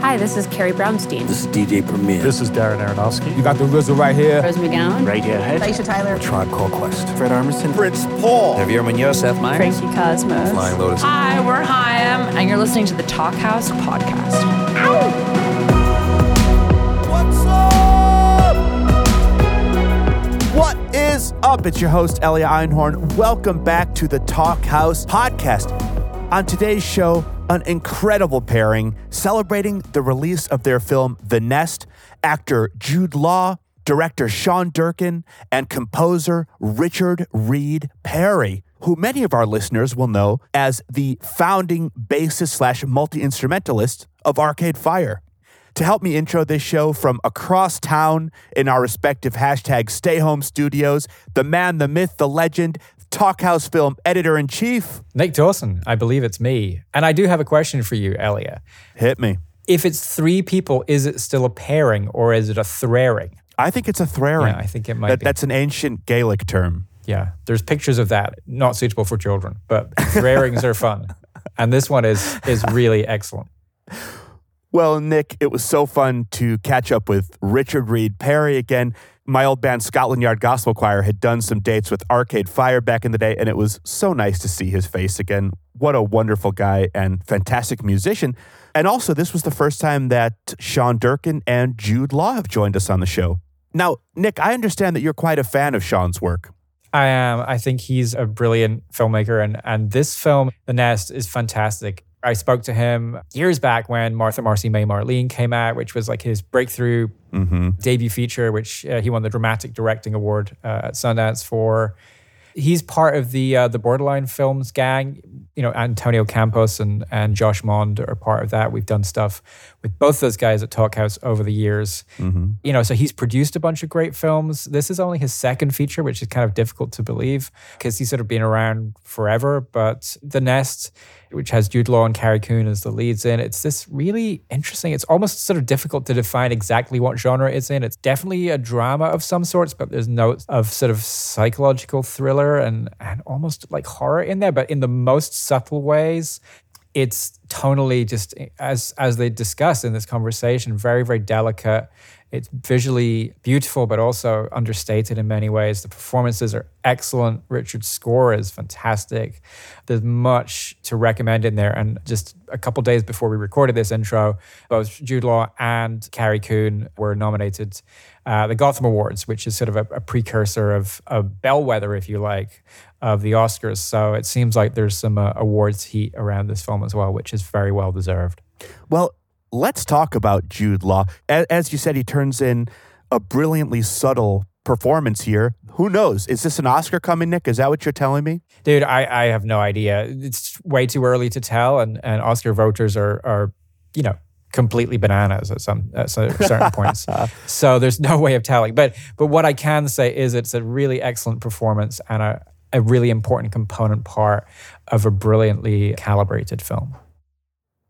Hi, this is Carrie Brownstein. This is DJ Premier. This is Darren Aronofsky. You got the RZA right here. Rose McGowan. Radiohead. Aisha Tyler. Tribe Called Quest. Fred Armisen. Prince Paul. Javier Munoz. Seth Meyers. Frankie Cosmos. Flying Lotus. Hi, we're Haim, and you're listening to the Talkhouse podcast. What's up? What is up? It's your host, Elia Einhorn. Welcome back to the Talkhouse podcast. On today's show, an incredible pairing celebrating the release of their film The Nest, actor Jude Law, director Sean Durkin, and composer Richard Reed Parry, who many of our listeners will know as the founding bassist slash multi instrumentalist of Arcade Fire. To help me intro this show from across town in our respective hashtag stay home studios, the man, the myth, the legend, Talkhouse film editor in chief. Nick Dawson, I believe it's me. And I do have a question for you, Elia. Hit me. If it's three people, is it still a pairing or is it a thraring? I think it's a threring. Yeah, I think it might That- be. That's an ancient Gaelic term. Yeah, there's pictures of that. Not suitable for children, but thrarings are fun. And this one is is really excellent. Well, Nick, it was so fun to catch up with Richard Reed Parry again. My old band, Scotland Yard Gospel Choir, had done some dates with Arcade Fire back in the day, and it was so nice to see his face again. What a wonderful guy and fantastic musician. And also, this was the first time that Sean Durkin and Jude Law have joined us on the show. Now, Nick, I understand that you're quite a fan of Sean's work. I am. I think he's a brilliant filmmaker, and and this film, The Nest, is fantastic. I spoke to him years back when Martha Marcy May Marlene came out, which was like his breakthrough debut feature, which uh, he won the Dramatic Directing Award uh, at Sundance for. He's part of the uh, the Borderline Films gang. You know, Antonio Campos and and Josh Mond are part of that. We've done stuff with both those guys at Talkhouse over the years. Mm-hmm. You know, so he's produced a bunch of great films. This is only his second feature, which is kind of difficult to believe because he's sort of been around forever. But The Nest, which has Jude Law and Carrie Coon as the leads in, it's this really interesting. It's almost sort of difficult to define exactly what genre it's in. It's definitely a drama of some sorts, but there's notes of sort of psychological thriller and and almost like horror in there, but in the most subtle ways it's tonally just as as they discuss in this conversation very very delicate it's visually beautiful but also understated in many ways the performances are excellent richard's score is fantastic there's much to recommend in there and just a couple days before we recorded this intro both jude law and carrie coon were nominated uh, the Gotham Awards, which is sort of a, a precursor of a bellwether, if you like, of the Oscars. So it seems like there's some uh, awards heat around this film as well, which is very well deserved. Well, let's talk about Jude Law. As you said, he turns in a brilliantly subtle performance here. Who knows? Is this an Oscar coming, Nick? Is that what you're telling me? Dude, I, I have no idea. It's way too early to tell, and, and Oscar voters are, are, you know, completely bananas at some at certain points. So there's no way of telling. But but what I can say is it's a really excellent performance and a, a really important component part of a brilliantly calibrated film.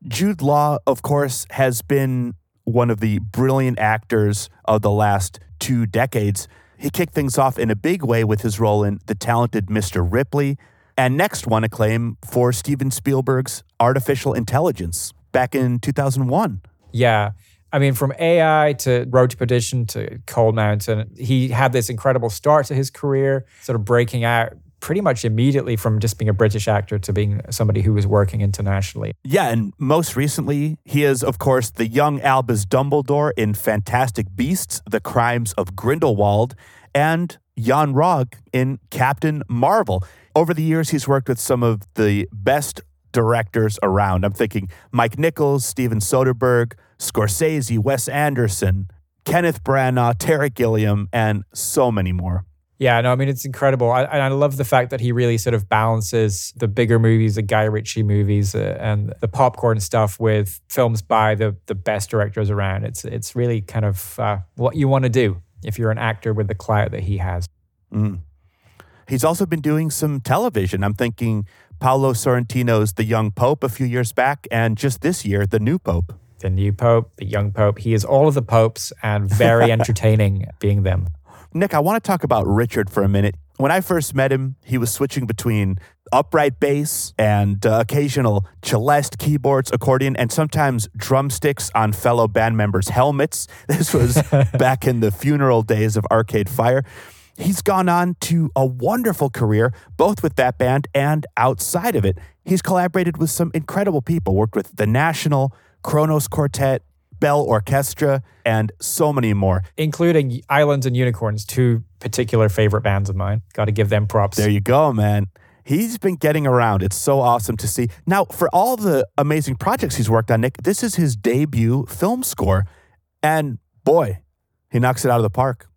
Jude Law, of course, has been one of the brilliant actors of the last two decades. He kicked things off in a big way with his role in The Talented Mr. Ripley, and next won acclaim for Steven Spielberg's Artificial Intelligence back in 2001. Yeah. I mean, from AI to Road to Perdition to Cold Mountain, he had this incredible start to his career, sort of breaking out pretty much immediately from just being a British actor to being somebody who was working internationally. Yeah, and most recently, he is, of course, the young Albus Dumbledore in Fantastic Beasts, The Crimes of Grindelwald, and Yon-Rogg in Captain Marvel. Over the years, he's worked with some of the best directors around. I'm thinking Mike Nichols, Steven Soderbergh, Scorsese, Wes Anderson, Kenneth Branagh, Terry Gilliam, and so many more. Yeah, no, I mean, it's incredible. I, and I love the fact that he really sort of balances the bigger movies, the Guy Ritchie movies, uh, and the popcorn stuff with films by the, the best directors around. It's, it's really kind of uh, what you want to do if you're an actor with the clout that he has. Mm. He's also been doing some television. I'm thinking Paolo Sorrentino's The Young Pope a few years back, and just this year, The New Pope. The new pope, the young pope, he is all of the popes and very entertaining being them. Nick, I want to talk about Richard for a minute. When I first met him, he was switching between upright bass and uh, occasional celeste, keyboards, accordion, and sometimes drumsticks on fellow band members' helmets. This was back in the funeral days of Arcade Fire. He's gone on to a wonderful career, both with that band and outside of it. He's collaborated with some incredible people, worked with the National, Kronos Quartet, Bell Orchestra, and so many more. including Islands and Unicorns, two particular favorite bands of mine. Got to give them props. There you go, man. He's been getting around. It's so awesome to see. Now, for all the amazing projects he's worked on, Nick, this is his debut film score. And boy, he knocks it out of the park.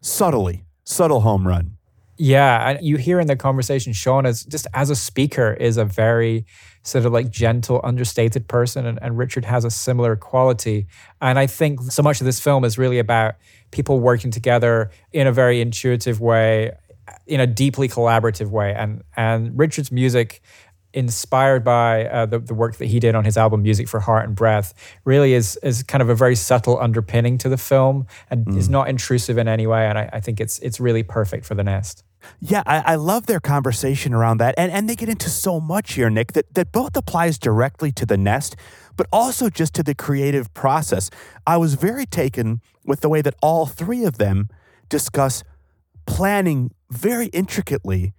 Subtly, subtle home run. Yeah, and you hear in the conversation, Sean is just as a speaker is a very sort of like gentle, understated person, and, and Richard has a similar quality. And I think so much of this film is really about people working together in a very intuitive way, in a deeply collaborative way. And and Richard's music, inspired by uh, the, the work that he did on his album Music for Heart and Breath, really is is kind of a very subtle underpinning to the film and is not intrusive in any way. And I, I think it's it's really perfect for the nest. Yeah, I, I love their conversation around that. And, and they get into so much here, Nick, that, that both applies directly to the nest, but also just to the creative process. I was very taken with the way that all three of them discuss planning very intricately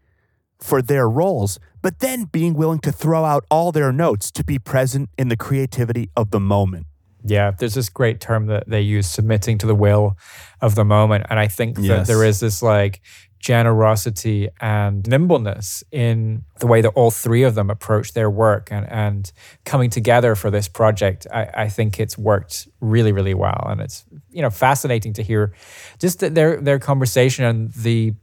for their roles, but then being willing to throw out all their notes to be present in the creativity of the moment. Yeah, there's this great term that they use, submitting to the will of the moment. And I think that Yes. there is this like generosity and nimbleness in the way that all three of them approach their work and, and coming together for this project. I, I think it's worked really, really well. And it's, you know, fascinating to hear just their their conversation and the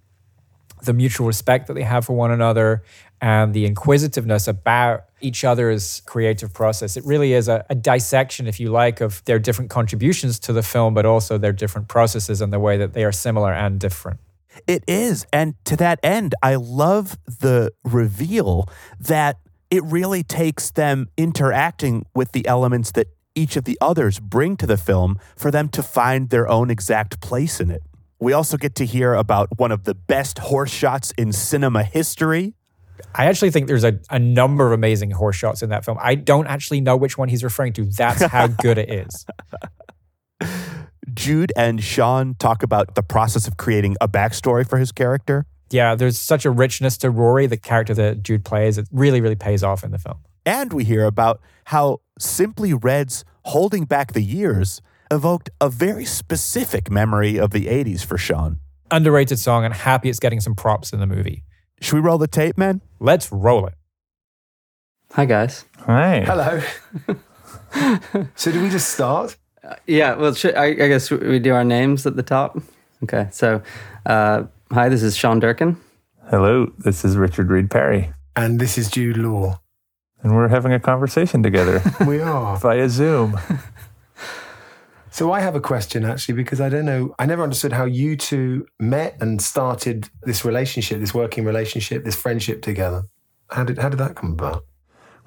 the mutual respect that they have for one another and the inquisitiveness about each other's creative process. It really is a, a, dissection, if you like, of their different contributions to the film, but also their different processes and the way that they are similar and different. It is. And to that end, I love the reveal that it really takes them interacting with the elements that each of the others bring to the film for them to find their own exact place in it. We also get to hear about one of the best horse shots in cinema history. I actually think there's a, a number of amazing horse shots in that film. I don't actually know which one he's referring to. That's how good it is. Jude and Sean talk about the process of creating a backstory for his character. Yeah, there's such a richness to Rory, the character that Jude plays. It really, really pays off in the film. And we hear about how Simply Red's Holding Back the Years evoked a very specific memory of the 80s for Sean. Underrated song, and happy it's getting some props in the movie. Should we roll the tape, man? Let's roll it. Hi, guys. Hi. Hello. so do we just start? Yeah, well, should, I, I guess we do our names at the top. Okay, so uh, hi, this is Sean Durkin. Hello, this is Richard Reed Parry, And this is Jude Law. and we're having a conversation together We are. via Zoom. So I have a question actually because I don't know. I never understood how you two met and started this relationship, this working relationship, this friendship together. How did how did that come about?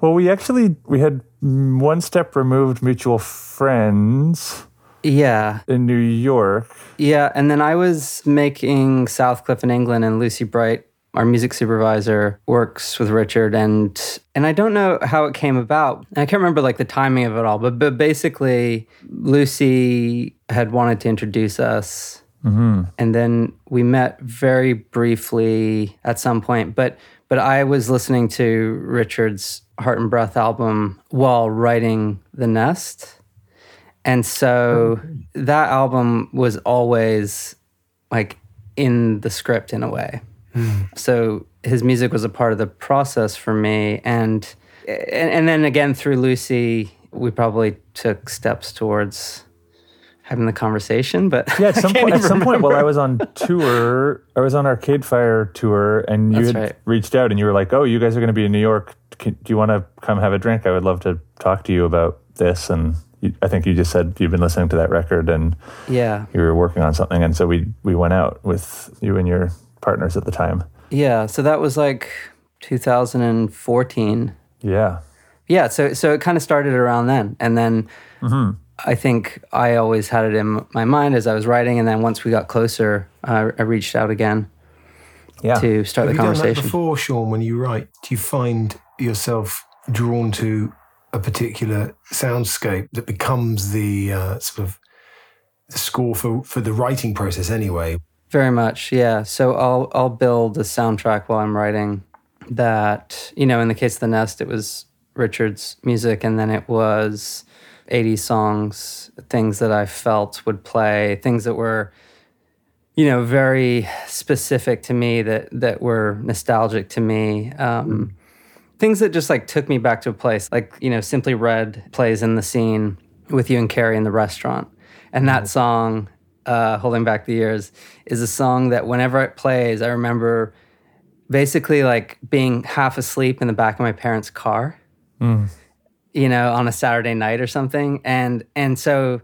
Well, we actually we had one step removed mutual friends Yeah, in New York. yeah, and then I was making Southcliffe in England, and Lucy Bright, our music supervisor, works with Richard, and and I don't know how it came about. I can't remember like the timing of it all, but but basically, Lucy had wanted to introduce us mm-hmm. and then we met very briefly at some point but but i was listening to richard's heart and breath album while writing the nest. And so that album was always like in the script in a way. Hmm. So his music was a part of the process for me. And and, and then again through lucy we probably took steps towards having the conversation but Yeah, at some point, at some point while I was on tour, I was on Arcade Fire tour, and you That's had right. reached out and you were like, "Oh, you guys are going to be in New York. Can, do you want to come have a drink? I would love to talk to you about this." And you, I think you just said you've been listening to that record and yeah you were working on something, and so we we went out with you and your partners at the time. Yeah, so that was like 2014. Yeah. Yeah, so so it kind of started around then, and then I think I always had it in my mind as I was writing, and then once we got closer, uh, I reached out again. Yeah. to start Have the you done that conversation. before, Sean? When you write, do you find yourself drawn to a particular soundscape that becomes the uh, sort of the score for for the writing process? Anyway, Very much, yeah. So I'll I'll build a soundtrack while I'm writing. That you know, in the case of the Nest, it was Richard's music, and then it was 80 songs, things that I felt would play, things that were, you know, very specific to me, that that were nostalgic to me. Um, Things that just like took me back to a place, like you know, Simply Red plays in the scene with you and Carrie in the restaurant, and that song uh, Holding Back the Years is a song that whenever it plays, I remember basically like being half asleep in the back of my parents' car, you know, on a Saturday night or something. And and so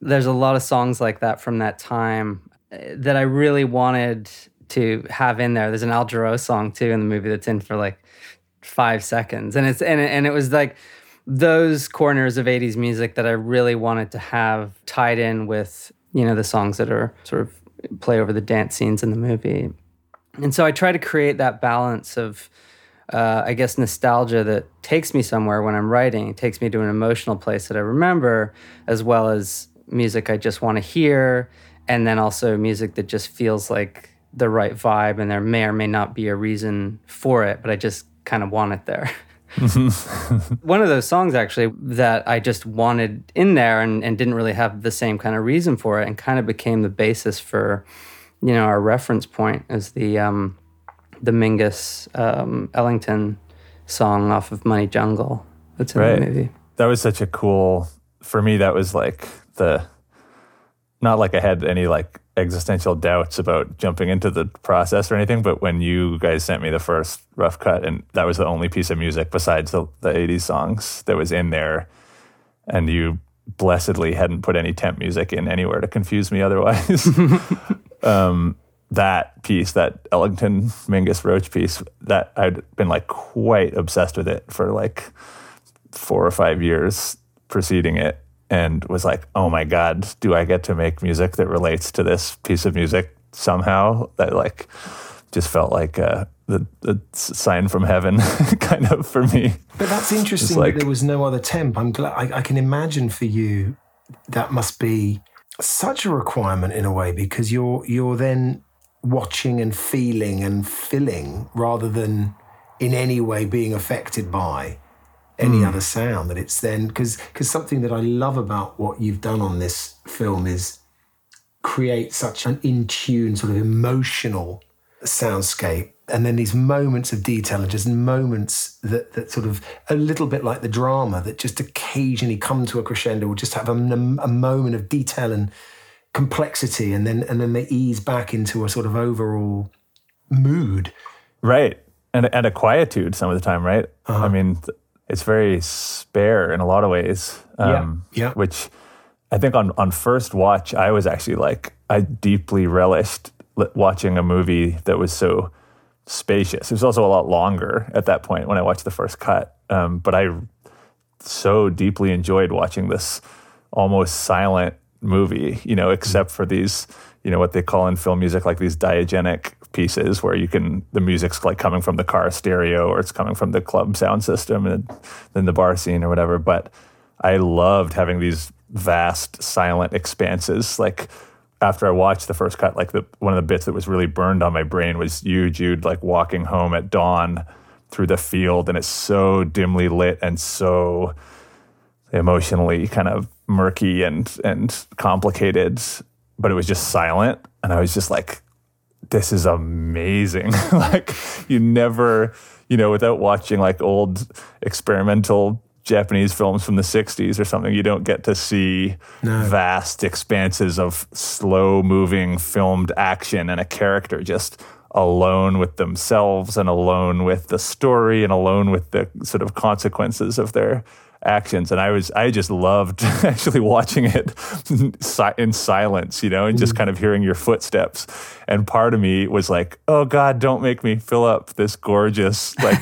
there's a lot of songs like that from that time uh, that I really wanted to have in there. There's an Al Jarreau song too in the movie that's in for like five seconds, and it's and and it was like those corners of 80s music that I really wanted to have tied in with, you know, the songs that are sort of play over the dance scenes in the movie. And so I try to create that balance of, uh, I guess, nostalgia that takes me somewhere when I'm writing. It takes me to an emotional place that I remember, as well as music I just want to hear. And then also music that just feels like the right vibe. And there may or may not be a reason for it, but I just kind of want it there. One of those songs actually that I just wanted in there and, and didn't really have the same kind of reason for it and kind of became the basis for, you know, our reference point is the um, the Mingus um, Ellington song off of Money Jungle that's in Right. the movie. that was such a cool for me that was like the not like i had any like existential doubts about jumping into the process or anything but when you guys sent me the first rough cut and that was the only piece of music besides the, the 80s songs that was in there and you blessedly hadn't put any temp music in anywhere to confuse me otherwise um, that piece, that Ellington Mingus Roach piece, that I'd been like quite obsessed with it for like four or five years preceding it and was like, oh my God, do I get to make music that relates to this piece of music somehow? That like just felt like a, the, the sign from heaven kind of for me. But that's interesting like- that there was no other temp. I'm glad I, I can imagine for you that must be such a requirement in a way because you're you're then watching and feeling and filling rather than in any way being affected by any hmm. other sound that it's then because because something that I love about what you've done on this film is create such an in tune sort of emotional soundscape and then these moments of detail and just moments that, that sort of a little bit like the drama that just occasionally come to a crescendo or just have a, a moment of detail and complexity and then and then they ease back into a sort of overall mood Right. And, and a quietude some of the time, right? I uh-huh. mean, th- it's very spare in a lot of ways. Um, Yeah. Which I think on, on first watch, I was actually like, I deeply relished watching a movie that was so spacious. It was also a lot longer at that point when I watched the first cut. Um, but I so deeply enjoyed watching this almost silent movie, you know, except for these, you know, what they call in film music like these diegetic pieces where you can the music's like coming from the car stereo or it's coming from the club sound system and then the bar scene or whatever. But I loved having these vast silent expanses like after I watched the first cut, like the one of the bits that was really burned on my brain was you, Jude, like walking home at dawn through the field, and it's so dimly lit and so emotionally kind of murky and and complicated, but it was just silent, and I was just like, this is amazing. like you never, you know, without watching like old experimental Japanese films from the 60s or something, you don't get to see vast expanses of slow moving filmed action and a character just alone with themselves and alone with the story and alone with the sort of consequences of their actions and i was i just loved actually watching it in silence you know and just kind of hearing your footsteps. And part of me was like oh god don't make me fill up this gorgeous like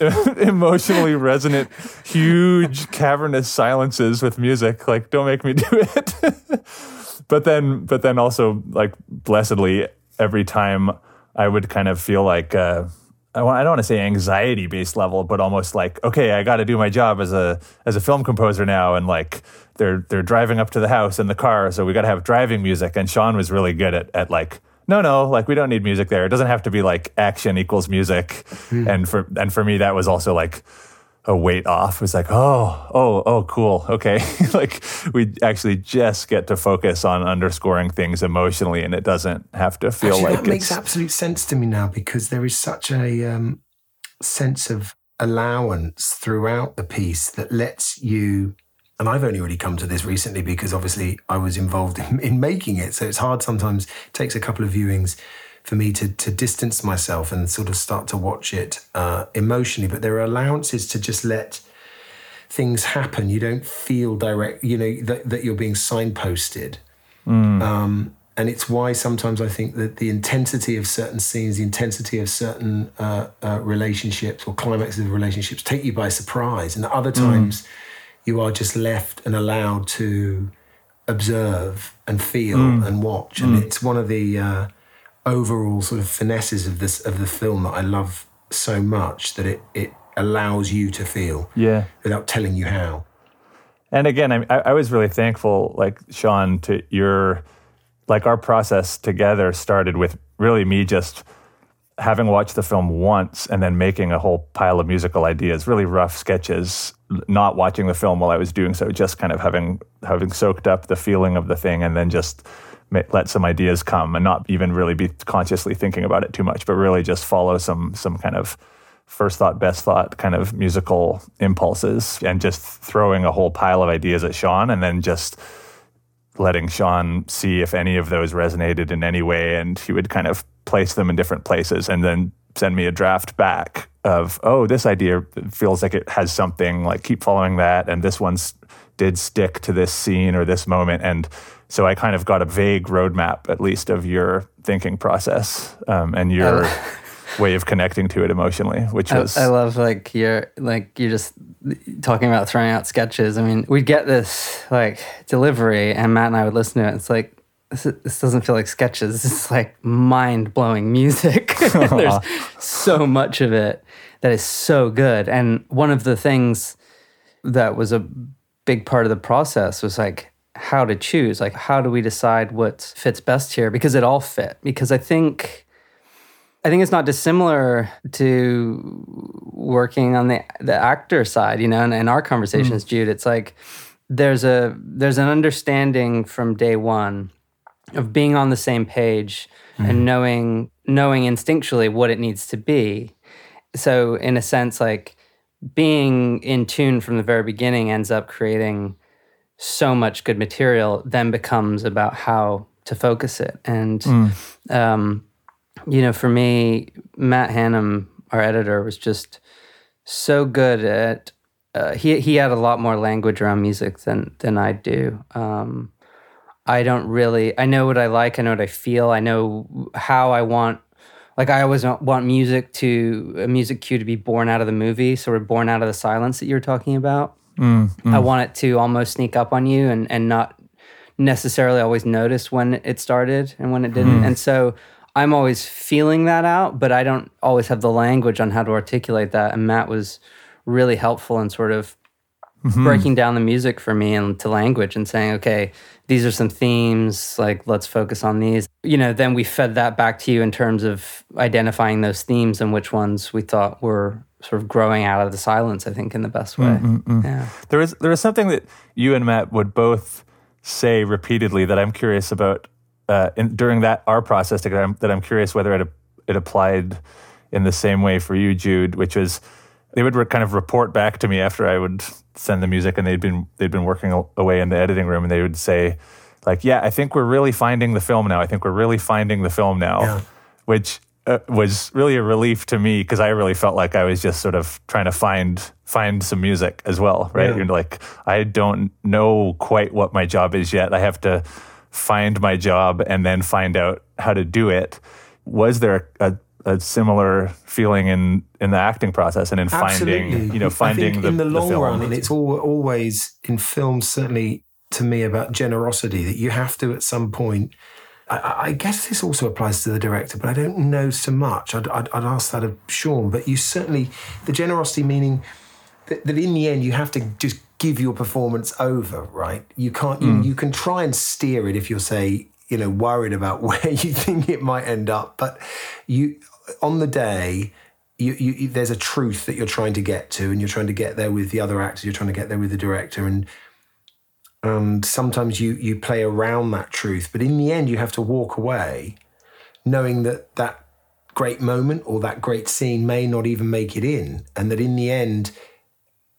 emotionally resonant huge cavernous silences with music. Like don't make me do it. But then but then also like blessedly every time I would kind of feel like uh, I, want, I don't want to say anxiety based level, but almost like okay, I got to do my job as a as a film composer now, and like they're they're driving up to the house in the car, so we got to have driving music. And Sean was really good at at like no, no, like we don't need music there. It doesn't have to be like action equals music. Hmm. And for and for me, that was also like a weight off. It was like, oh, oh, oh, cool. Okay. like we actually just get to focus on underscoring things emotionally and it doesn't have to feel Actually, like that makes absolute sense to me now because there is such a um, sense of allowance throughout the piece that lets you. And I've only really come to this recently because obviously I was involved in, in making it. So it's hard sometimes, it takes a couple of viewings for me to, to distance myself and sort of start to watch it uh, emotionally. But there are allowances to just let things happen. You don't feel direct, you know, that, that you're being signposted. Um, and it's why sometimes I think that the intensity of certain scenes, the intensity of certain uh, uh, relationships or climaxes of relationships take you by surprise. And other times you are just left and allowed to observe and feel and watch. And it's one of the uh, overall sort of finesses of this of the film that I love so much that it it allows you to feel yeah. without telling you how. And again, I, I was really thankful, like Sean, to your, like our process together started with really me just having watched the film once and then making a whole pile of musical ideas, really rough sketches, not watching the film while I was doing so, just kind of having having soaked up the feeling of the thing and then just let some ideas come and not even really be consciously thinking about it too much, but really just follow some some kind of first thought, best thought kind of musical impulses and just throwing a whole pile of ideas at Sean and then just letting Sean see if any of those resonated in any way. And he would kind of place them in different places and then send me a draft back of, oh, this idea feels like it has something, like keep following that. And this one's did stick to this scene or this moment. And so I kind of got a vague roadmap, at least, of your thinking process um, and your way of connecting to it emotionally, which I, was I love like you're like you're just talking about throwing out sketches. I mean, we'd get this like delivery, and Matt and I would listen to it. It's like this, this doesn't feel like sketches. Is like mind blowing music. There's so much of it that is so good. And one of the things that was a big part of the process was like how to choose. Like, how do we decide what fits best here? Because it all fit. Because I think. I think it's not dissimilar to working on the the actor side, you know, and in our conversations, mm. Jude. It's like there's a there's an understanding from day one of being on the same page and mm. knowing knowing instinctually what it needs to be. So in a sense, like being in tune from the very beginning ends up creating so much good material, then becomes about how to focus it. And um, you know, for me, Matt Hannam, our editor, was just so good at. Uh, he he had a lot more language around music than than I do. Um, I don't really. I know what I like. I know what I feel. I know how I want. Like I always want- want music to a music cue to be born out of the movie, sort of born out of the silence that you were talking about. Mm, I mm. want it to almost sneak up on you and and not necessarily always notice when it started and when it didn't. Mm. And so I'm always feeling that out, but I don't always have the language on how to articulate that. And Matt was really helpful in sort of mm-hmm. breaking down the music for me into language and saying, okay, these are some themes, like let's focus on these. You know, then we fed that back to you in terms of identifying those themes and which ones we thought were sort of growing out of the silence, I think, in the best way. Mm, mm, mm. Yeah. There is there is something that you and Matt would both say repeatedly that I'm curious about uh, in, during that our process that I'm, that I'm curious whether it it applied in the same way for you, Jude, which was they would kind of report back to me after I would send the music and they'd been they'd been working away in the editing room and they would say like yeah I think we're really finding the film now I think we're really finding the film now Yeah. which uh, was really a relief to me because I really felt like I was just sort of trying to find find some music as well, right? Yeah. You're like, I don't know quite what my job is yet. I have to find my job and then find out how to do it. Was there a, a similar feeling in in the acting process and in finding, you know, I finding think the, in the long film? run, and it's all, always in films, certainly to me, about generosity that you have to at some point I, I guess this also applies to the director, but I don't know so much. I'd, I'd, I'd ask that of Sean, but you certainly, the generosity meaning that, that in the end you have to just give your performance over, right? You can't, you, mm. you can try and steer it if you're, say, you know, worried about where you think it might end up, but you, on the day, you, you, there's a truth that you're trying to get to, and you're trying to get there with the other actors. You're trying to get there with the director, and and sometimes you you play around that truth. But in the end, you have to walk away, knowing that that great moment or that great scene may not even make it in, and that in the end,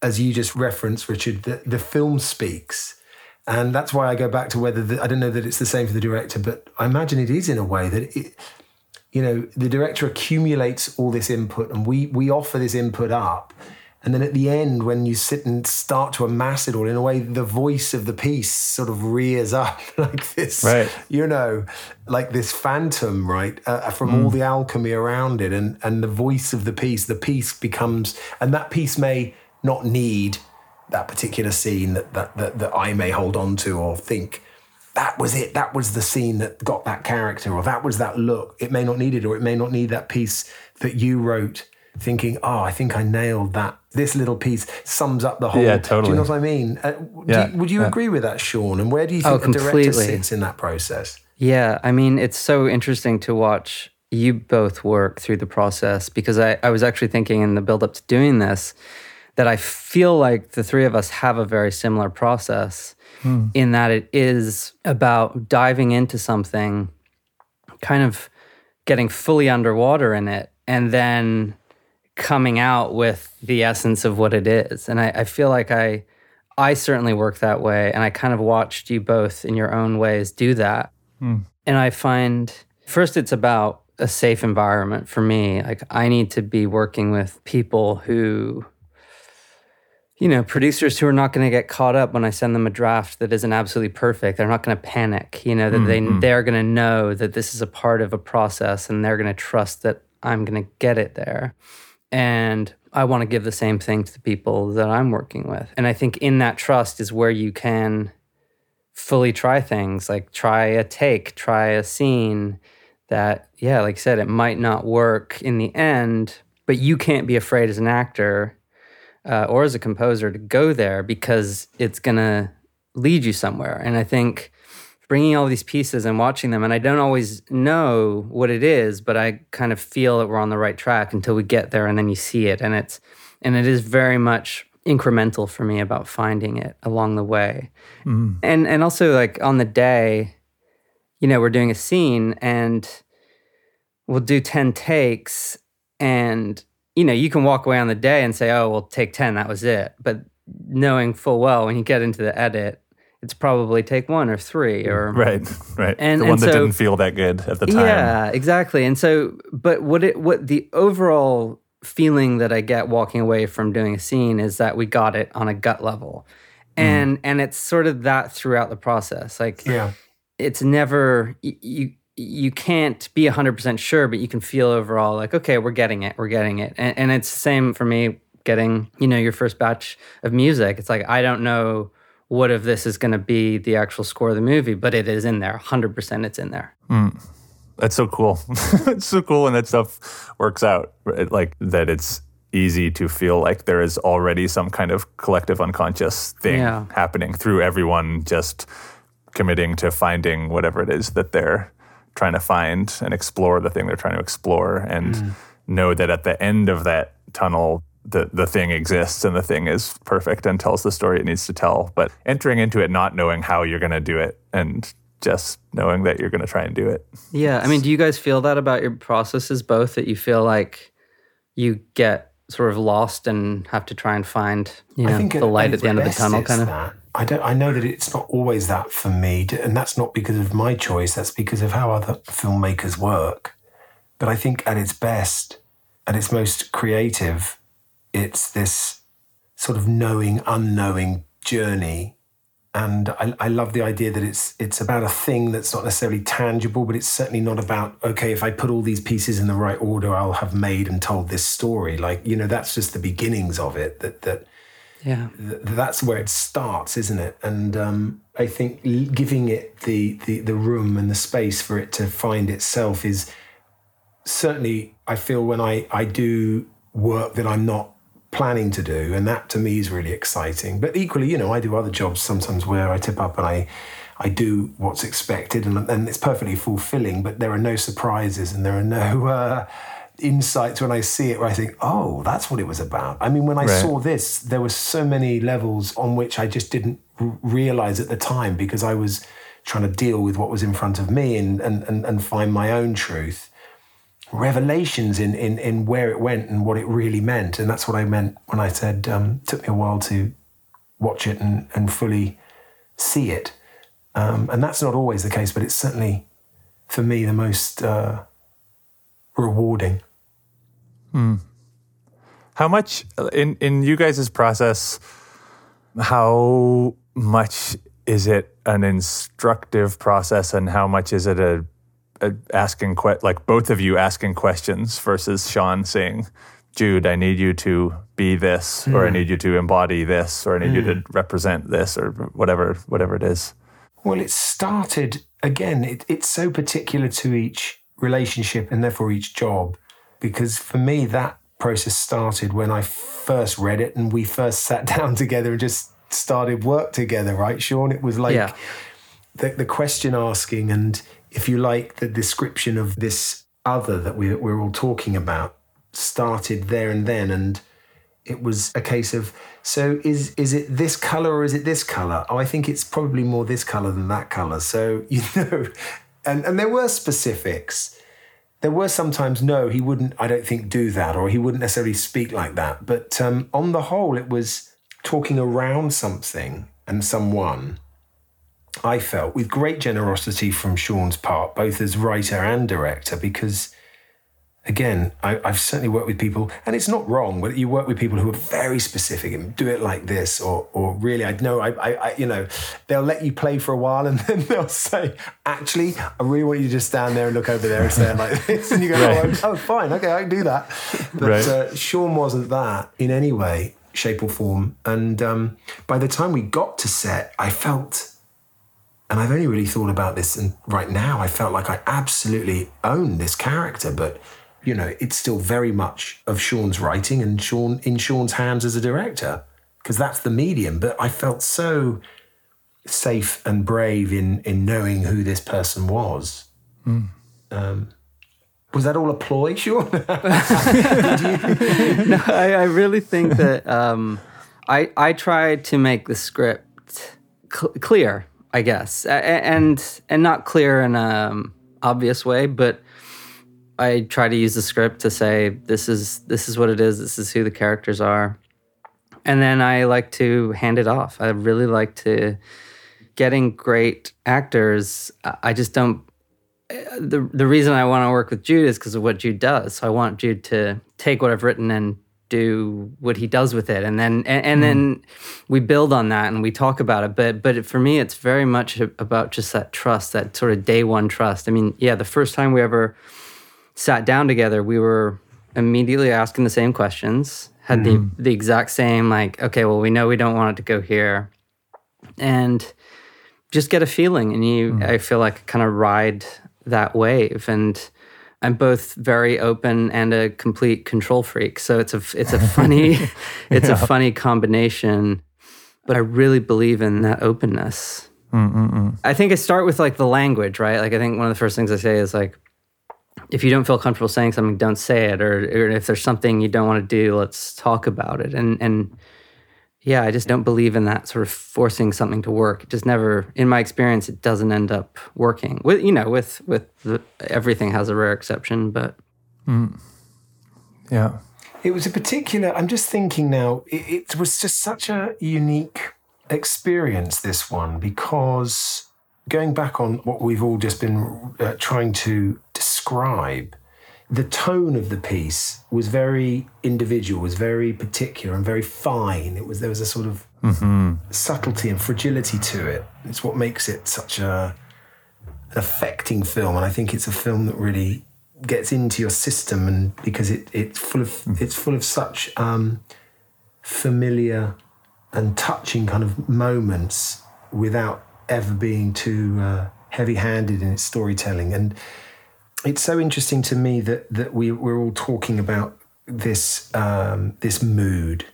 as you just referenced, Richard, the, the film speaks. And that's why I go back to whether the, I don't know that it's the same for the director, but I imagine it is in a way that it, you know, the director accumulates all this input and we we offer this input up. And then at the end, when you sit and start to amass it all, in a way, the voice of the piece sort of rears up like this, Right. you know, like this phantom, right, uh, from all the alchemy around it. And, and the voice of the piece, the piece becomes, and that piece may not need that particular scene that, that, that, that I may hold on to or think that was it. That was the scene that got that character, or that was that look. It may not need it, or it may not need that piece that you wrote, thinking, "Oh, I think I nailed that." This little piece sums up the whole. Yeah, totally. Do you know what I mean? Uh, Yeah, you- would you yeah. agree with that, Sean? And where do you Oh, think the director sits in that process? Yeah, I mean, it's so interesting to watch you both work through the process because I, I was actually thinking in the build up to doing this that I feel like the three of us have a very similar process hmm. in that it is about diving into something, kind of getting fully underwater in it, and then coming out with the essence of what it is. And I, I feel like I I certainly work that way. And I kind of watched you both in your own ways do that. Hmm. And I find first it's about a safe environment for me. Like I need to be working with people who you know, producers who are not going to get caught up when I send them a draft that isn't absolutely perfect. They're not going to panic, you know, that they mm-hmm. they're going to know that this is a part of a process and they're going to trust that I'm going to get it there. And I want to give the same thing to the people that I'm working with. And I think in that trust is where you can fully try things, like try a take, try a scene that, yeah, like I said, it might not work in the end, but you can't be afraid as an actor uh, or as a composer to go there because it's going to lead you somewhere. And I think bringing all these pieces and watching them, and I don't always know what it is, but I kind of feel that we're on the right track until we get there and then you see it. And it's, and it is very much incremental for me about finding it along the way. And, and also like on the day, you know, we're doing a scene and we'll do 10 takes and you know, you can walk away on the day and say, "Oh, well, take 10, that was it." But knowing full well when you get into the edit, it's probably take 1 or 3 mm, or Right, right. And- the one and that so- didn't feel that good at the time. Yeah, exactly. And so, but what it, what the overall feeling that I get walking away from doing a scene is that we got it on a gut level, mm. and and it's sort of that throughout the process. Like, Yeah. it's never you you can't be 100% sure but you can feel overall like okay we're getting it we're getting it and, and it's the same for me getting you know your first batch of music it's like i don't know what if this is going to be the actual score of the movie but it is in there 100% it's in there hmm. That's so cool. it's so cool when that stuff works out. right? Like that it's easy to feel like there is already some kind of collective unconscious thing Yeah. happening through everyone just committing to finding whatever it is that they're trying to find and explore the thing they're trying to explore and hmm. know that at the end of that tunnel the the thing exists and the thing is perfect and tells the story it needs to tell. But entering into it not knowing how you're going to do it and just knowing that you're going to try and do it. Yeah i mean do you guys feel that about your processes both that you feel like you get sort of lost and have to try and find you know the light at the end of the tunnel kind of That. I don't. I know that it's not always that for me, and that's not because of my choice. That's because of how other filmmakers work. But I think at its best, at its most creative, it's this sort of knowing, unknowing journey. And I, I love the idea that it's it's about a thing that's not necessarily tangible, but it's certainly not about okay. If I put all these pieces in the right order, I'll have made and told this story. Like you know, that's just the beginnings of it. That that yeah th- that's where it starts, isn't it? And um, I think giving it the, the the room and the space for it to find itself is certainly I feel when I I do work that I'm not planning to do, and that to me is really exciting. But equally, you know, I do other jobs sometimes where I tip up and I I do what's expected, and, and it's perfectly fulfilling. But there are no surprises, and there are no. Uh, insights when I see it where I think, oh, that's what it was about. I mean, when I Right. saw this, there were so many levels on which I just didn't r- realize at the time because I was trying to deal with what was in front of me and, and, and, and find my own truth. Revelations in, in, in where it went and what it really meant. And that's what I meant when I said, um, took me a while to watch it and, and fully see it. Um, and that's not always the case, but it's certainly, for me, the most uh, rewarding. Hmm. How much in in you guys' process? How much is it an instructive process, and how much is it a, a asking que- like both of you asking questions versus Sean saying, "Jude, I need you to be this, or I hmm. need you to embody this, or I need you to hmm. represent this, or whatever whatever it is." Well, it started again, it, it's so particular to each relationship and therefore each job. Because for me, that process started when I first read it and we first sat down together and just started work together, right, Sean? It was like Yeah. the, the question asking and, if you like, the description of this other that we, we're all talking about started there and then. And it was a case of so is is it this color or is it this color oh i think it's probably more this color than that color so you know and and there were specifics. There were sometimes no he wouldn't i don't think do that or he wouldn't necessarily speak like that. But um, on the whole it was talking around something and someone i felt with great generosity from sean's part both as writer and director because again, I, I've certainly worked with people, and it's not wrong, but you work with people who are very specific and do it like this, or or really, I know, I, I, I you know, they'll let you play for a while, and then they'll say, actually, I really want you to just stand there and look over there and say it like this, and you go, oh, oh, fine, okay, I can do that. But Right. uh, Sean wasn't that in any way, shape, or form, and um, by the time we got to set, I felt and I've only really thought about this, and right now I felt like I absolutely own this character, but you know, it's still very much of Sean's writing and Sean in Sean's hands as a director, because that's the medium. But I felt so safe and brave in in knowing who this person was. Um, was that all a ploy, Sean? I, I really think that um, I I tried to make the script cl- clear, I guess, A- a- and and not clear in a um, obvious way, but I try to use the script to say this is this is what it is. This is who the characters are, and then I like to hand it off. I really like to getting great actors. I just don't eh, the the reason I want to work with Jude is because of what Jude does. So I want Jude to take what I've written and do what he does with it, and then and, and then we build on that and we talk about it. But but for me, it's very much about just that trust, that sort of day one trust. I mean, yeah, the first time we ever sat down together, we were immediately asking the same questions, had the mm-hmm. the exact same like, okay, well, we know we don't want it to go here, and just get a feeling and you mm. i feel like kind of ride that wave and i'm both very open and a complete control freak so it's a it's a funny it's a funny combination but i really believe in that openness. Mm, mm, I think i start with like the language right? Like i think one of the first things i say is like if you don't feel comfortable saying something don't say it or, or if there's something you don't want to do let's talk about it and and yeah, I just don't believe in that sort of forcing something to work. It just never, in my experience, it doesn't end up working. With you know, with with the, everything has a rare exception, but mm. Yeah. It was a particular, I'm just thinking now, it, it was just such a unique experience, this one, because going back on what we've all just been uh, trying to describe, the tone of the piece was very individual, was very particular and very fine. It was there was a sort of subtlety and fragility to it. It's what makes it such a an affecting film, and I think it's a film that really gets into your system, and because it it's full of it's full of such um, familiar and touching kind of moments without ever being too uh, heavy-handed in its storytelling, and it's so interesting to me that that we we're all talking about this um, this mood,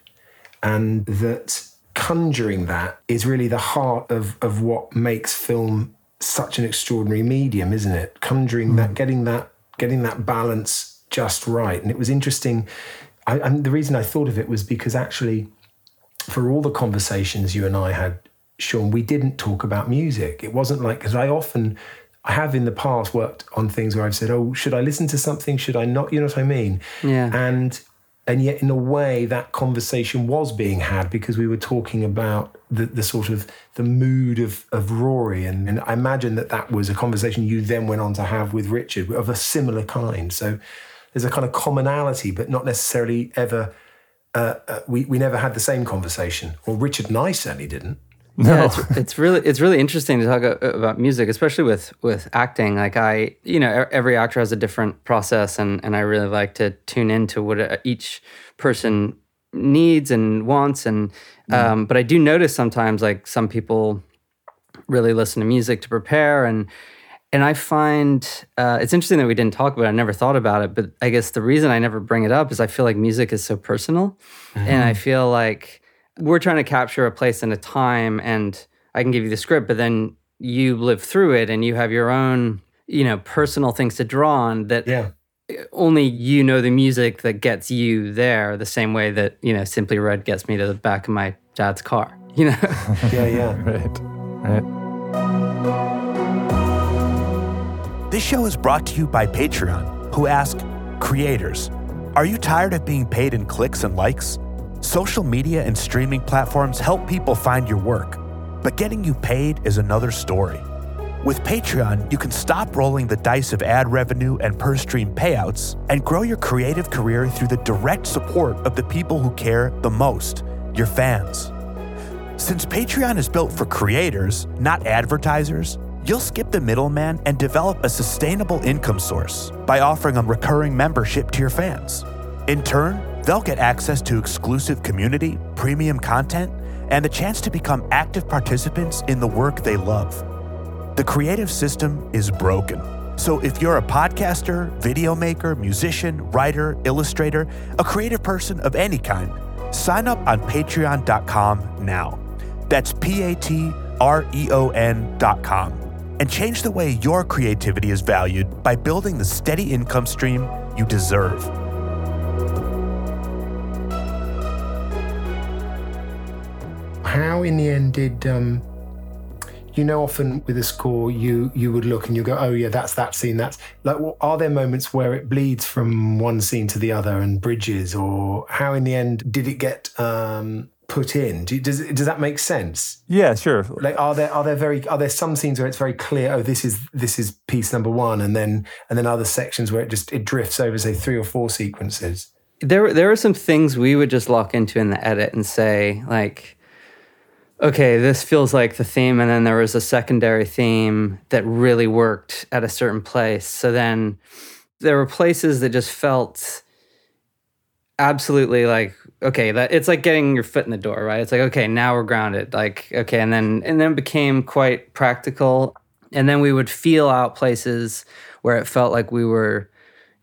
and that conjuring that is really the heart of of what makes film such an extraordinary medium, isn't it? Conjuring that, getting that, getting that balance just right. And it was interesting. I, and the reason I thought of it was because actually, for all the conversations you and I had, Sean, we didn't talk about music. It wasn't like because I often. I have in the past worked on things where I've said, "Oh, should I listen to something? Should I not?" You know what I mean? Yeah. And and yet in a way that conversation was being had because we were talking about the, the sort of the mood of, of rory and, and i imagine that that was a conversation you then went on to have with richard of a similar kind so there's a kind of commonality but not necessarily ever uh, uh, we, we never had the same conversation or richard and i certainly didn't Yeah, it's, it's really it's really interesting to talk about music, especially with with acting. Like I, you know, every actor has a different process, and and I really like to tune into what uh, each person needs and wants, and um, but I do notice sometimes like some people really listen to music to prepare, and and I find uh, it's interesting that we didn't talk about it. I never thought about it, but I guess the reason I never bring it up is I feel like music is so personal, and I feel like we're trying to capture a place and a time and I can give you the script, but then you live through it and you have your own, you know, personal things to draw on that yeah only you know the music that gets you there the same way that, you know, Simply Red gets me to the back of my dad's car. You know? yeah yeah Right. Right. This show is brought to you by Patreon, who ask creators, Are you tired of being paid in clicks and likes? Social media and streaming platforms help people find your work, but getting you paid is another story. With Patreon, you can stop rolling the dice of ad revenue and per stream payouts and grow your creative career through the direct support of the people who care the most your fans. Since Patreon is built for creators, not advertisers, you'll skip the middleman and develop a sustainable income source by offering a recurring membership to your fans. In turn, they'll get access to exclusive community, premium content, and the chance to become active participants in the work they love. The creative system is broken. So if you're a podcaster, video maker, musician, writer, illustrator, a creative person of any kind, sign up on patreon.com now. That's P A T R E O N.com. And change the way your creativity is valued by building the steady income stream you deserve. How in the end did um you know often with a score you you would look and you go oh yeah that's that scene that's like well, are there moments where it bleeds from one scene to the other and bridges or how in the end did it get um put in? Do does does that make sense? Yeah, sure. like are there are there very are there some scenes where it's very clear oh this is this is piece number one and then and then other sections where it just it drifts over say three or four sequences? There there were some things we would just lock into in the edit and say like okay this feels like the theme and then there was a secondary theme that really worked at a certain place. So then there were places that just felt absolutely like okay that it's like getting your foot in the door right? It's like okay now we're grounded like okay and then and then became quite practical. And then we would feel out places where it felt like we were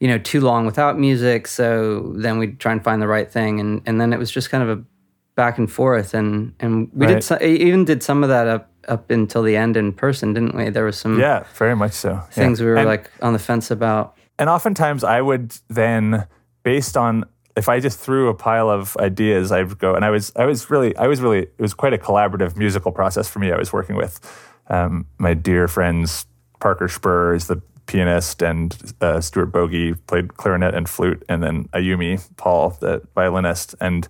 you know too long without music so then we'd try and find the right thing and and then it was just kind of a back and forth and and we Right. did so, even did some of that up up until the end in person didn't we there was some Yeah, very much so. Yeah. things we were And- like on the fence about And oftentimes I would then, based on if I just threw a pile of ideas, I would go and I was I was really I was really it was quite a collaborative musical process for me. I was working with um, my dear friends Parker Spur is the pianist and uh, Stuart Bogie played clarinet and flute, and then Ayumi Paul the violinist and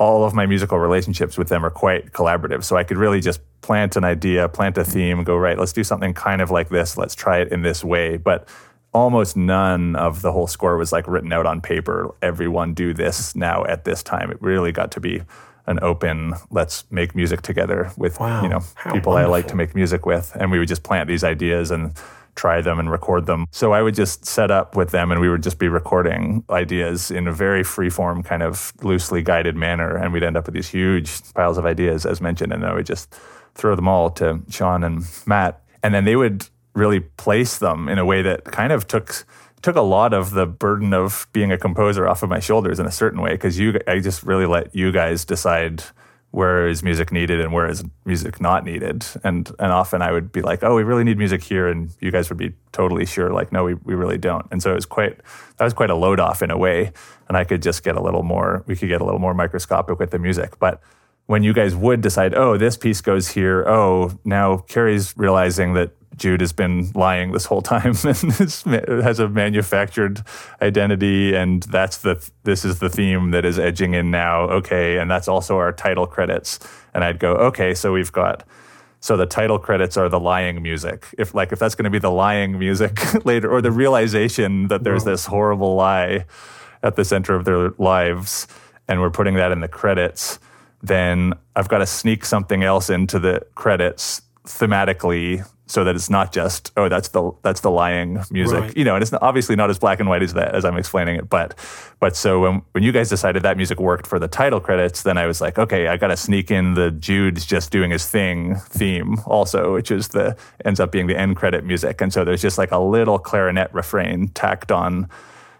all of my musical relationships with them are quite collaborative. So I could really just plant an idea, plant a theme, go, right, let's do something kind of like this. Let's try it in this way. But almost none of the whole score was like written out on paper. Everyone do this now at this time. It really got to be an open, let's make music together with, Wow, you know, people I like to make music with. And we would just plant these ideas and try them and record them. So I would just set up with them and we would just be recording ideas in a very free form, kind of loosely guided manner. And we'd end up with these huge piles of ideas, as mentioned. And I would just throw them all to Sean and Matt, and then they would really place them in a way that kind of took took a lot of the burden of being a composer off of my shoulders in a certain way because you I just really let you guys decide where is music needed and where is music not needed. And and often I would be like oh we really need music here and you guys would be totally sure like no we, we really don't. And so it was quite that was quite a load off in a way and I could just get a little more we could get a little more microscopic with the music. But when you guys would decide oh this piece goes here. Oh now Carrie's realizing that Jude has been lying this whole time and has a manufactured identity, and that's the this is the theme that is edging in now. Okay, and that's also our title credits. And I'd go, okay, so we've got so the title credits are the lying music. If like if that's going to be the lying music later, or the realization that there's this horrible lie at the center of their lives, and we're putting that in the credits, then I've got to sneak something else into the credits thematically so that it's not just oh that's the that's the lying music right. you know and it's obviously not as black and white as that as I'm explaining it but but so when when you guys decided that music worked for the title credits then I was like okay I got to sneak in the Jude's just doing his thing theme also which is the ends up being the end credit music and so there's just like a little clarinet refrain tacked on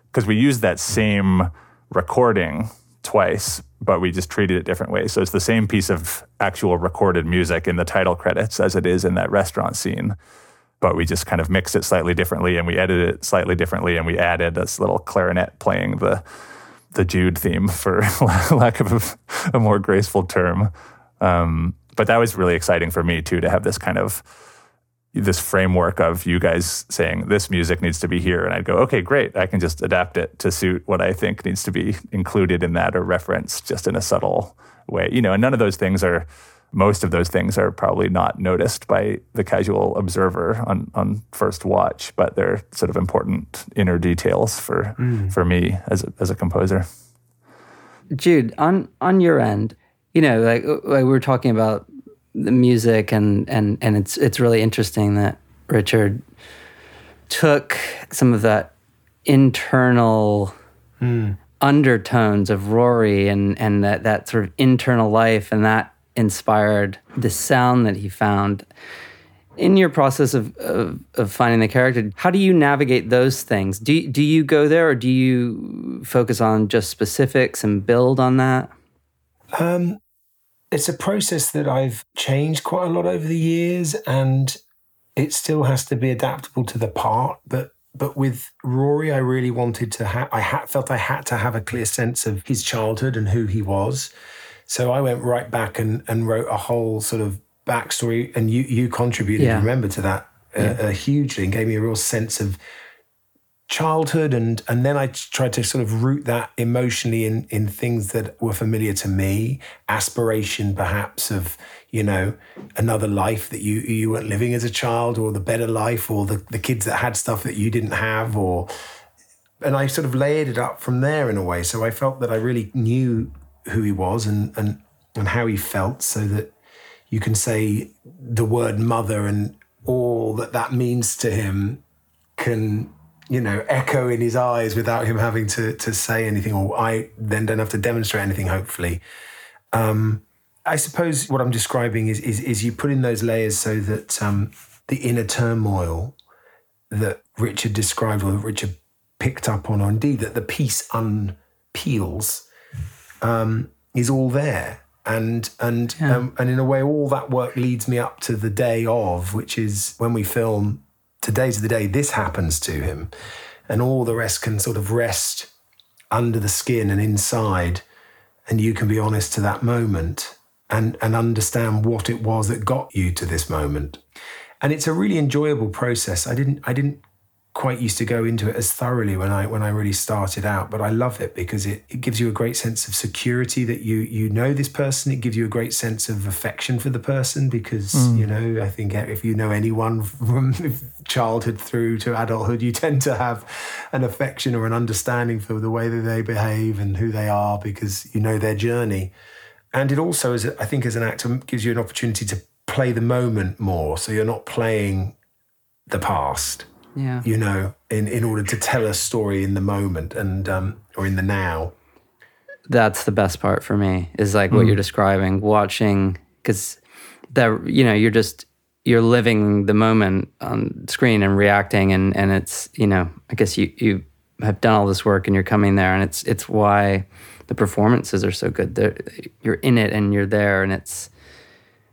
because we use that same recording twice but we just treated it different ways. So it's the same piece of actual recorded music in the title credits as it is in that restaurant scene. But we just kind of mixed it slightly differently and we edited it slightly differently and we added this little clarinet playing the the Jude theme for lack of a, a more graceful term. Um, but that was really exciting for me too to have this kind of this framework of you guys saying this music needs to be here and i'd go okay great. I can just adapt it to suit what i think needs to be included in that or referenced just in a subtle way. You know and none of those things are most of those things are probably not noticed by the casual observer on, on first watch but they're sort of important inner details for mm. for me as a, as a composer. Jude on on your end you know like, like we were talking about the music and and and it's it's really interesting that Richard took some of that internal mm. undertones of Rory and and that that sort of internal life and that inspired the sound that he found. In your process of, of, of, finding the character how do you navigate those things? Do, do you go there or do you focus on just specifics and build on that? Um, it's a process that I've changed quite a lot over the years, and it still has to be adaptable to the part. But but with Rory, I really wanted to have. I ha- felt I had to have a clear sense of his childhood and who he was. So I went right back and and wrote a whole sort of backstory, and you you contributed, yeah. remember, to that uh, yeah. uh, hugely, and gave me a real sense of childhood and and then I tried to sort of root that emotionally in in things that were familiar to me aspiration perhaps of you know another life that you you weren't living as a child or the better life or the, the kids that had stuff that you didn't have or and I sort of layered it up from there in a way. So I felt that I really knew who he was and and and how he felt so that you can say the word mother and all that that means to him can you know, echo in his eyes without him having to to say anything, or I then don't have to demonstrate anything. Hopefully, um, I suppose what I'm describing is is, is you put in those layers so that um, the inner turmoil that Richard described, or that Richard picked up on, or indeed that the piece unpeels, um, is all there. And and yeah. um, and in a way, all that work leads me up to the day of, which is when we film today's the day this happens to him, and all the rest can sort of rest under the skin and inside, and you can be honest to that moment and and understand what it was that got you to this moment. And it's a really enjoyable process. I didn't I didn't quite used to go into it as thoroughly when I when I really started out, but I love it because it, it gives you a great sense of security that you you know this person. It gives you a great sense of affection for the person because mm. you know I think if you know anyone from childhood through to adulthood, you tend to have an affection or an understanding for the way that they behave and who they are because you know their journey. And it also, as I think, as an actor, gives you an opportunity to play the moment more. So you're not playing the past yeah. you know, in, in order to tell a story in the moment and um, or in the now. That's the best part for me is like mm. what you're describing, watching because that you know you're just you're living the moment on screen and reacting and and it's you know I guess you you have done all this work and you're coming there and it's it's why the performances are so good. They're, you're in it and you're there and it's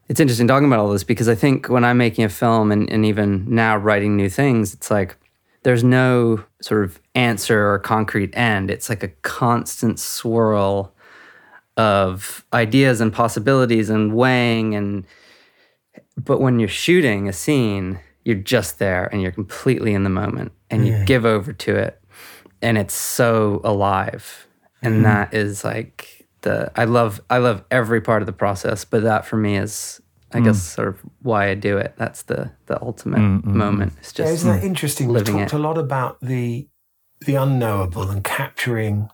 it's interesting talking about all this because I think when I'm making a film and, and even now writing new things, it's like there's no sort of answer or concrete end. It's like a constant swirl of ideas and possibilities and weighing and but when you're shooting a scene, you're just there and you're completely in the moment and you give over to it and it's so alive. And mm-hmm. that is like the I love I love every part of the process, but that for me is I guess mm. sort of why I do it. That's the the ultimate mm, mm, moment. It's Yeah, just isn't that interesting? We've talked it. a lot about the the unknowable and capturing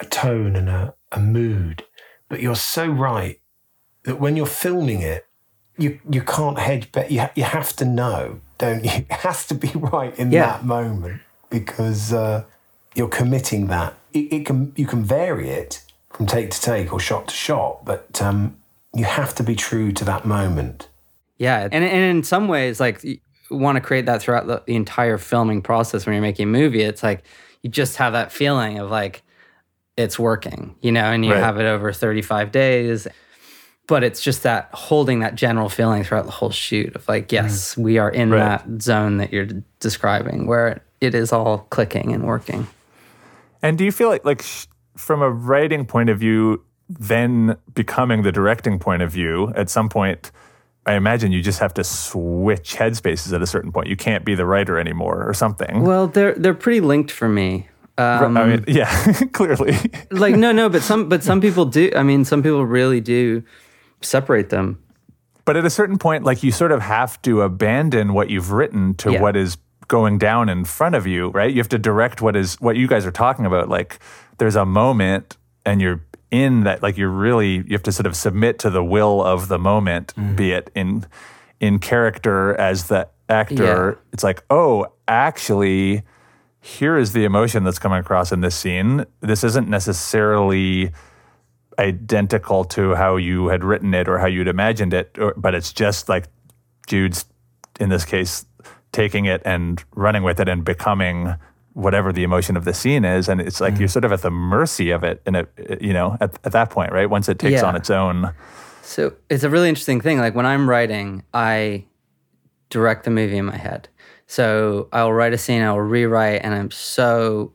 a tone and a, a mood. But you're so right that when you're filming it, you you can't hedge bet. You ha- you have to know, don't you? It has to be right in Yeah. that moment because uh, you're committing that. It, it can you can vary it from take to take or shot to shot, but um, you have to be true to that moment. Yeah, and and in some ways, like you want to create that throughout the, the entire filming process when you're making a movie. It's like you just have that feeling of like it's working, you know, and you Right. have it over 35 days. But it's just that holding that general feeling throughout the whole shoot of like, yes, we are in Right. that zone that you're d- describing where it is all clicking and working. And do you feel like, like sh- from a writing point of view, then becoming the directing point of view, at some point, I imagine you just have to switch headspaces at a certain point. You can't be the writer anymore or something. Well, they're they're pretty linked for me. Um, I mean, yeah, clearly. like no, no, but some but some people do. I mean, some people really do separate them. But at a certain point, like you sort of have to abandon what you've written to Yeah. what is going down in front of you, right? You have to direct what is what you guys are talking about. Like there's a moment and you're in that like you're really you have to sort of submit to the will of the moment, mm-hmm. be it in in character as the actor. Yeah. It's like, oh, actually, here is the emotion that's coming across in this scene. This isn't necessarily identical to how you had written it or how you'd imagined it, or, but it's just like Jude's, in this case, taking it and running with it and becoming whatever the emotion of the scene is. And it's like you're mm. sort of at the mercy of it, and it, you know, at, at that point, right? Once it takes Yeah. on its own. So it's a really interesting thing. Like when I'm writing, I direct the movie in my head. So I'll write a scene, I'll rewrite, and I'm so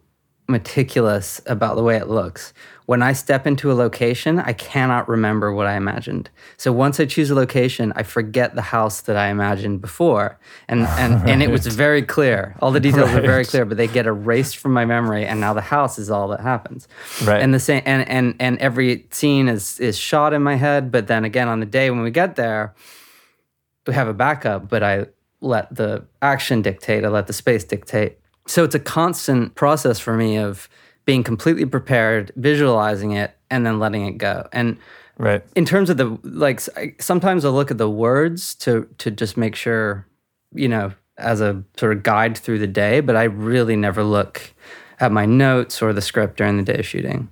meticulous about the way it looks. When I step into a location, I cannot remember what I imagined. So once I choose a location, I forget the house that I imagined before. And and, and it was very clear. All the details were very clear, but they get erased from my memory and now the house is all that happens. Right. And the same and and and every scene is is shot in my head, but then again on the day when we get there, we have a backup, but I let the action dictate, I let the space dictate. So it's a constant process for me of being completely prepared, visualizing it, and then letting it go. And Right. in terms of the like, sometimes I look at the words to to just make sure, you know, as a sort of guide through the day. But I really never look at my notes or the script during the day of shooting.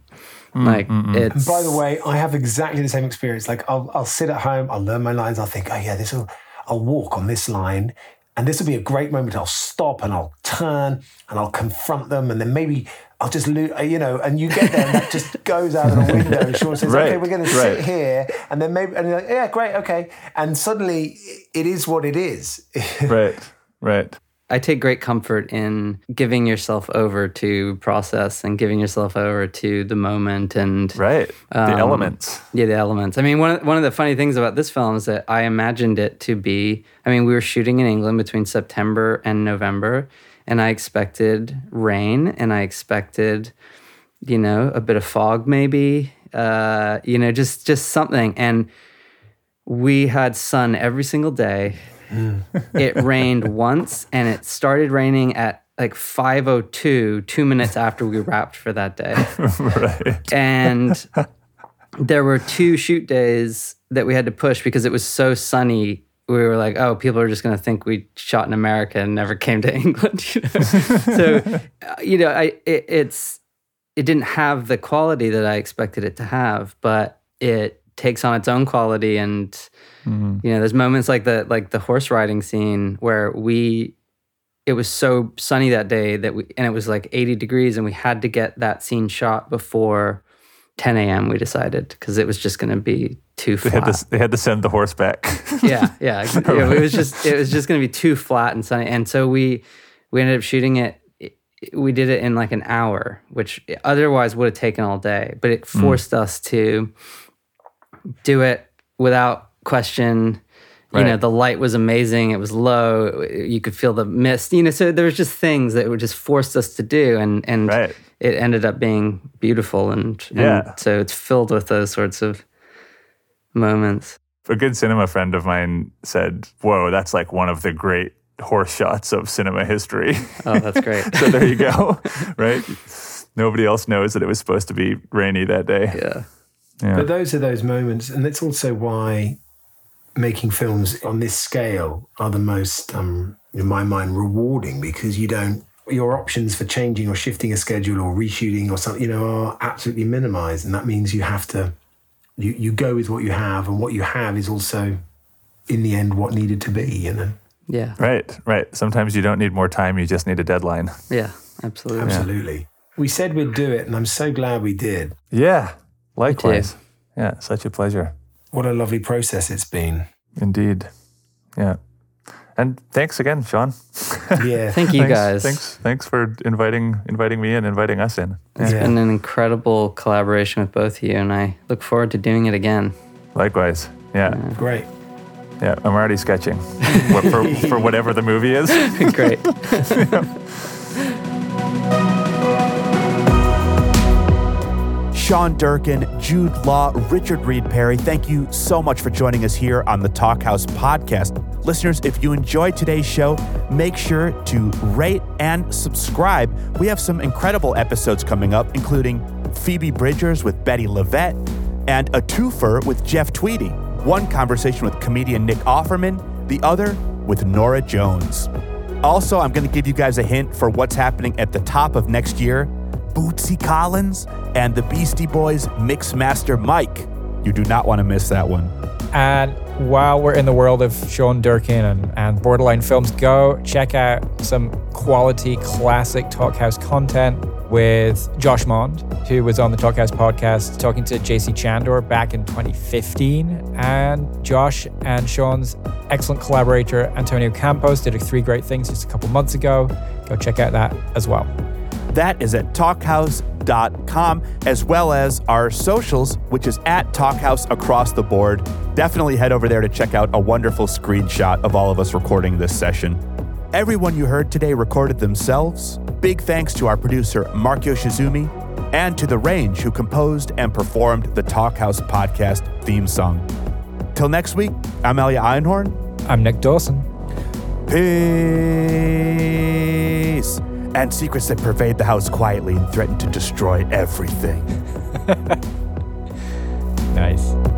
Mm, like mm, mm. it's By the way, I have exactly the same experience. Like I'll, I'll sit at home, I'll learn my lines, I'll think, oh yeah, this will, I'll walk on this line, and this will be a great moment. I'll stop and I'll turn and I'll confront them, and then maybe I'll just lose, you know, and you get there and that just goes out of the window. And Sean says, Right, okay, we're going to right. sit here, and then maybe, and you're like, yeah, great, okay, and suddenly it is what it is. Right. Right. I take great comfort in giving yourself over to process and giving yourself over to the moment and Right. The Um, elements. Yeah, the elements. I mean, one of, one of the funny things about this film is that I imagined it to be. I mean, we were shooting in England between September and November, and I expected rain, and I expected, you know, a bit of fog, maybe. Uh, you know, just just something. And we had sun every single day. it rained once, and it started raining at like 5:02, two minutes after we wrapped for that day right. and there were two shoot days that we had to push because it was so sunny. We were like, oh, people are just going to think we shot in America and never came to England. You know? so, uh, you know, I it, it's it didn't have the quality that I expected it to have, but it takes on its own quality and You know, there's moments like the like the horse riding scene where we it was so sunny that day that we and it was like 80 degrees and we had to get that scene shot before 10 a.m. We decided because it was just going to be too They flat. had to they had to send the horse back. yeah, yeah. It was just it was just going to be too flat and sunny, and so we we ended up shooting it. We did it in like an hour, which otherwise would have taken all day. But it hmm. forced us to do it without question. You know, the light was amazing. It was low. You could feel the mist. You know, so there was just things that were just forced us to do, and and Right. It ended up being beautiful. And, and Yeah. so it's filled with those sorts of moments. a good cinema friend of mine said, "Whoa, that's like one of the great horse shots of cinema history." Oh, that's great. so there you go. right? Nobody else knows that it was supposed to be rainy that day. yeah. Yeah. But those are those moments, and that's also why making films on this scale are the most, um, in my mind, rewarding because you don't. Your options for changing or shifting a schedule or reshooting or something, you know, are absolutely minimized, and that means you have to. You you go with what you have, and what you have is also, in the end, what needed to be. You know, Yeah. Right, right. Sometimes you don't need more time, you just need a deadline. Yeah. Absolutely. absolutely. We said we'd do it, and I'm so glad we did. Yeah, likewise. Yeah, such a pleasure. What a lovely process it's been. Indeed. Yeah. And thanks again, Sean. Yeah, Thank you thanks, guys. Thanks, thanks for inviting inviting me and inviting us in. It's Yeah. been an incredible collaboration with both of you, and I look forward to doing it again. Likewise. Yeah, great. yeah. I'm already sketching for for whatever the movie is. Great. Sean Durkin, Jude Law, Richard Reed Parry, thank you so much for joining us here on the Talkhouse podcast. Listeners, if you enjoyed today's show, make sure to rate and subscribe. We have some incredible episodes coming up, including Phoebe Bridgers with Bettye LaVette and a twofer with Jeff Tweedy. One conversation with comedian Nick Offerman, the other with Norah Jones. Also, I'm going to give you guys a hint for what's happening at the top of next year. Bootsy Collins and the Beastie Boys Mixmaster Mike. You do not want to miss that one. And while we're in the world of Sean Durkin and, and Borderline films, go check out some quality classic Talkhouse content with Josh Mond, who was on the Talkhouse podcast talking to JC Chandor back in 2015. And Josh and Sean's excellent collaborator, Antonio Campos, did three great things just a couple months ago. Go check out that as well. That is at talkhouse.com, as well as our socials, which is at Talkhouse across the board. Definitely head over there to check out a wonderful screenshot of all of us recording this session. Everyone you heard today recorded themselves. Big thanks to our producer, Mark Yoshizumi, and to The Range, who composed and performed the Talkhouse podcast theme song. Till next week, I'm Elia Einhorn. I'm Nick Dawson. Peace. And secrets that pervade the house quietly and threaten to destroy everything. Nice.